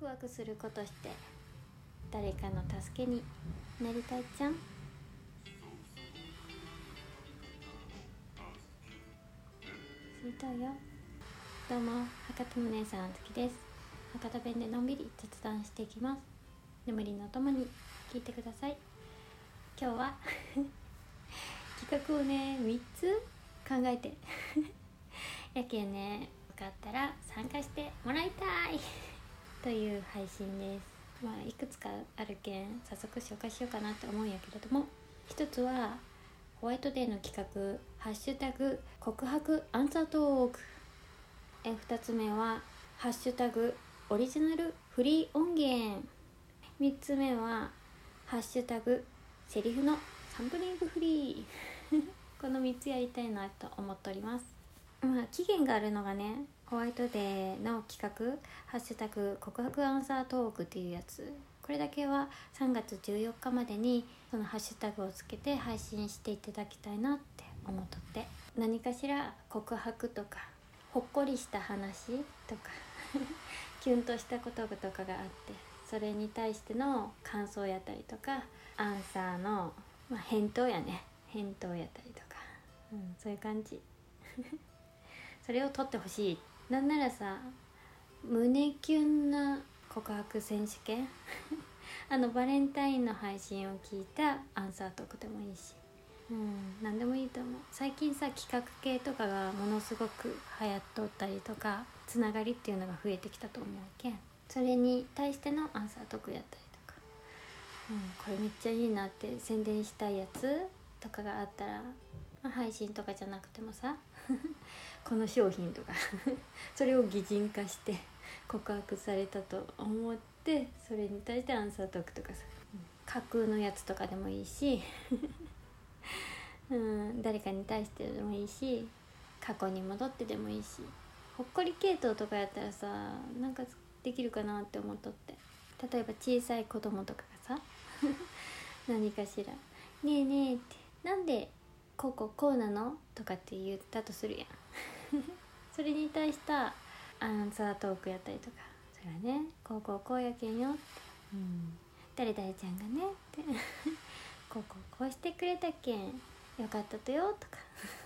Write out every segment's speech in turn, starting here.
クワクすることして誰かの助けになりたいじゃん？知りたいよ。どうも博多の姉さんあずきです。博多弁でのんびり雑談していきます。眠りのともに聞いてください。今日は 企画をね3つ考えて。やけんねよかったら参加してもらいたい。という配信です。まあいくつかあるけん早速紹介しようかなって思うんやけれども。一つはホワイトデーの企画「ハッシュタグ告白アンサートーク」え2つ目は「ハッシュタグオリジナルフリー音源」3つ目は「ハッシュタグセリフのサンプリングフリー」この3つやりたいなと思っております。まあ期限があるのがねホワイトデーの企画「ハッシュタグ告白アンサートーク」っていうやつ。これだけは3月14日までにそのハッシュタグをつけて配信していただきたいなって思っとって。何かしら告白とかほっこりした話とか キュンとしたこととかがあってそれに対しての感想やったりとかアンサーの、まあ、返答やね。返答やったりとか、うん、そういう感じ。それを取ってほしい。なんならさ胸キュンな告白選手権？あのバレンタインの配信を聞いたアンサートークでもいいし。うん。何でもいいと思う。最近さ企画系とかがものすごく流行っとったりとかつながりっていうのが増えてきたと思うけん。それに対してのアンサートークやったりとか、うん、これめっちゃいいなって宣伝したいやつとかがあったら、まあ、配信とかじゃなくてもさ。この商品とか。それを擬人化して告白されたと思ってそれに対してアンサートークとかさ。架空のやつとかでもいいし、うん、誰かに対してでもいいし。過去に戻ってでもいいし。ほっこり系統とかやったらさなんかできるかなって思っとって。例えば小さい子供とかがさ。何かしら「ねえねえ」って「なんでこうこうこうなの?」とかって言ったとするやん。それに対したアンサートークやったりとか。それはねこうこうこうやけんよって、うん、誰々ちゃんがねって。こうこうこうしてくれたけんよかったとよとか。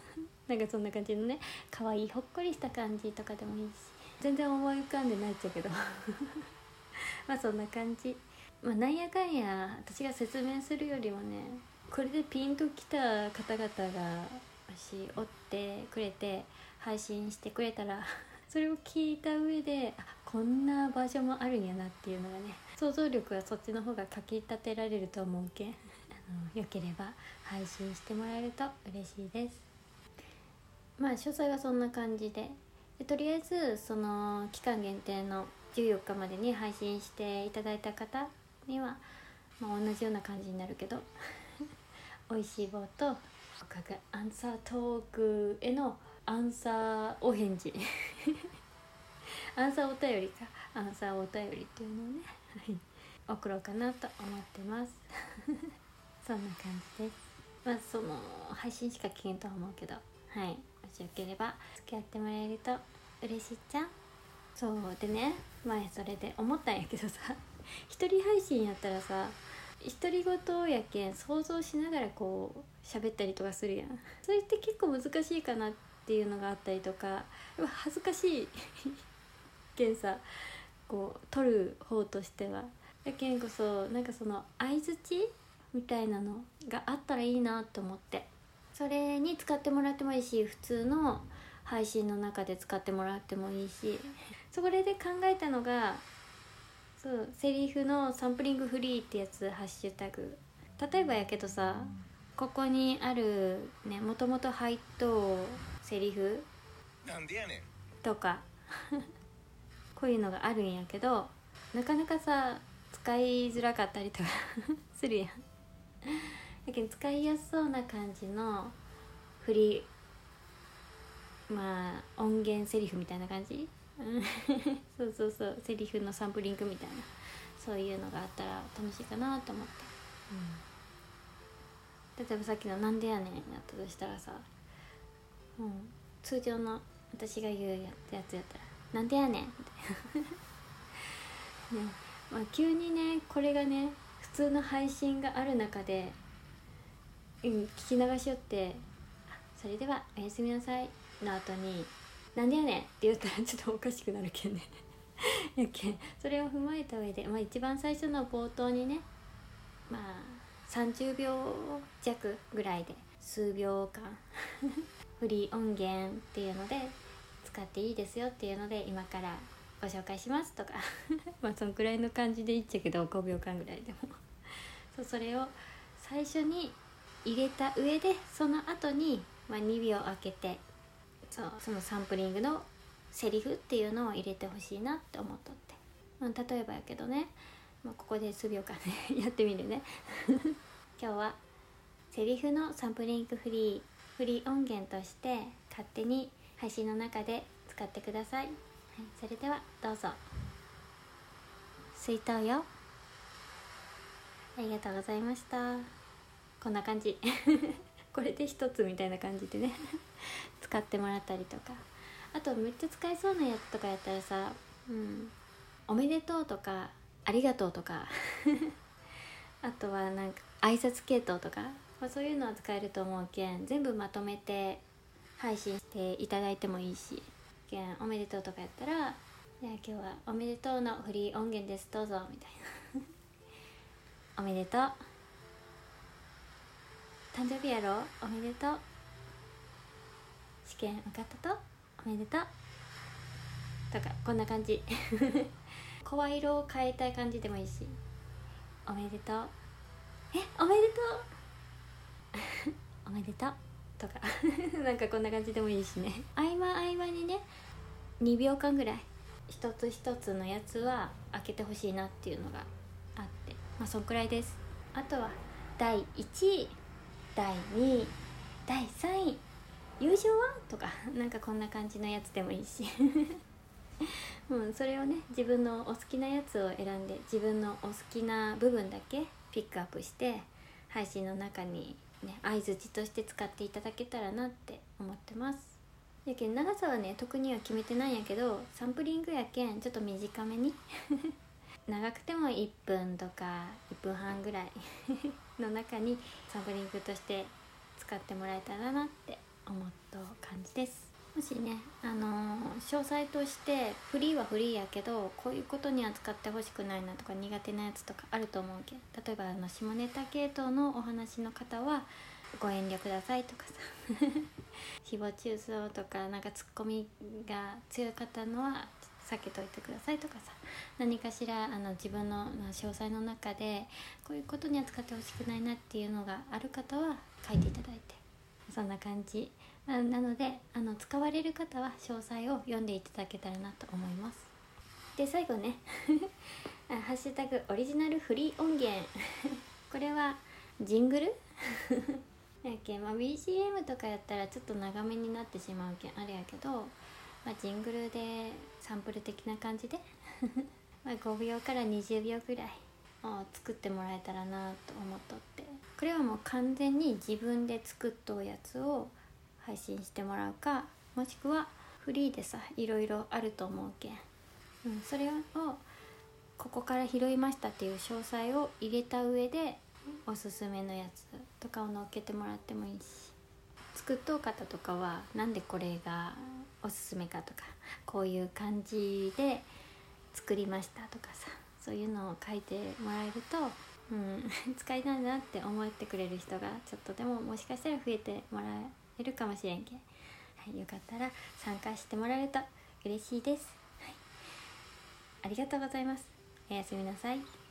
なんかそんな感じのね可愛いほっこりした感じとかでもいいし。全然思い浮かんでないっちゃうけど。まあそんな感じ。まあなんやかんや私が説明するよりもねこれでピンときた方々がしおってくれて配信してくれたら それを聞いた上でこんなバージョンもあるんやなっていうのがね想像力はそっちの方がかきたてられると思うけん あのよければ配信してもらえると嬉しいです。まあ詳細はそんな感じで。でとりあえずその期間限定の14日までに配信していただいた方には、まあ、同じような感じになるけど。美味しい棒とアンサートークへのアンサーお返事。アンサーお便りか。アンサーお便りっていうのをね、はい、送ろうかなと思ってます。そんな感じです。まあその配信しか聞けんとは思うけど。はい。もしよければ付き合ってもらえると嬉しいじゃ。んそうでね。前それで思ったんやけどさ。一人配信やったらさ独り言やけん想像しながらこう喋ったりとかするやん。それって結構難しいかなっていうのがあったりとか。恥ずかしい。けんさこう撮る方としては。やけんこそなんかその相づちみたいなのがあったらいいなと思って。それに使ってもらってもいいし普通の配信の中で使ってもらってもいいし。それで考えたのがそうセリフのサンプリングフリーってやつハッシュタグ。例えばやけどさここにあるねもともと入っとセリフなんでやねん。とか こういうのがあるんやけどなかなかさ使いづらかったりとか するやん。だけど使いやすそうな感じの振りまあ音源セリフみたいな感じ そうそうそう。セリフのサンプリングみたいな。そういうのがあったら楽しいかなと思って、うん、例えばさっきの「なんでやねん」やったとしたらさ、うん、通常の私が言うやつやったら「なんでやねん」って。まあ、急にねこれがね普通の配信がある中で、うん、聞き流しよって「それではおやすみなさい」の後に「なんでやねん」って言ったらちょっとおかしくなるけんね。やけん。それを踏まえた上で、まあ、一番最初の冒頭にねまあ30秒弱ぐらいで数秒間 フリー音源っていうので使っていいですよっていうので今からご紹介しますとか。まあそんくらいの感じで言っちゃうけど5秒間ぐらいでも。そうそれを最初に入れた上でその後にまあ、2秒空けてそうそのサンプリングのセリフっていうのを入れてほしいなって思っとって、まあ、例えばやけどね、まあ、ここで数秒間ね やってみるね。今日はセリフのサンプリングフリーフリー音源として勝手に配信の中で使ってください、はい、それではどうぞ。水筒よ。ありがとうございました。こんな感じ。これで一つみたいな感じでね。使ってもらったりとか。あとめっちゃ使えそうなやつとかやったらさ「うん、おめでとう」とか「ありがとう」とか。あとはなんか挨拶系統とか、まあ、そういうのは使えると思うけん全部まとめて配信していただいてもいいし。けんおめでとうとかやったら「いや今日はおめでとうのフリー音源です。どうぞ」みたいな。おめでとう。誕生日やろ？おめでとう。試験受かったと？おめでとう。とかこんな感じ。声色を変えたい感じでもいいし。おめでとう。えおめでとう。おめでとう。とか。なんかこんな感じでもいいしね。合間合間にね2秒間ぐらい。一つ一つのやつは開けてほしいなっていうのがあって。まあそんくらいです。あとは第1位。第2位第3位。優勝は？とか なんかこんな感じのやつでもいいし。うん、それをね自分のお好きなやつを選んで自分のお好きな部分だけピックアップして配信の中にね相づちとして使っていただけたらなって思ってます。やけん長さはね特には決めてないんやけどサンプリングやけんちょっと短めに。長くても1分とか1分半ぐらい の中にサンプリングとして使ってもらえたらなって思った感じです。もしねあのー、詳細としてフリーはフリーやけどこういうことには使ってほしくないなとか苦手なやつとかあると思うけ例えばあの下ネタ系統のお話の方はご遠慮くださいとかさ。誹謗中傷とかなんかツッコミが強かったのは避けといてくださいとかさ何かしらあの自分の詳細の中でこういうことには使ってほしくないなっていうのがある方は書いていただいてそんな感じ。なのであの使われる方は詳細を読んでいただけたらなと思います。で最後ね 「ハッシュタグオリジナルフリー音源」これはジングル？やけ？ん、まあ、BGM とかやったらちょっと長めになってしまうけんあれやけどまあ、ジングルでサンプル的な感じで。ま5秒から20秒ぐらい。を作ってもらえたらなと思っとって。これはもう完全に自分で作っとうやつを配信してもらうかもしくはフリーでさいろいろあると思うけん、うん、それをここから拾いましたっていう詳細を入れた上でおすすめのやつとかを載っけてもらってもいいし。作っとう方とかはなんでこれがおすすめかとかこういう感じで作りましたとかさそういうのを書いてもらえると、うん、使いたいなって思ってくれる人がちょっとでももしかしたら増えてもらえるかもしれんけん、はい、よかったら参加してもらえると嬉しいです、はい、ありがとうございます。おやすみなさい。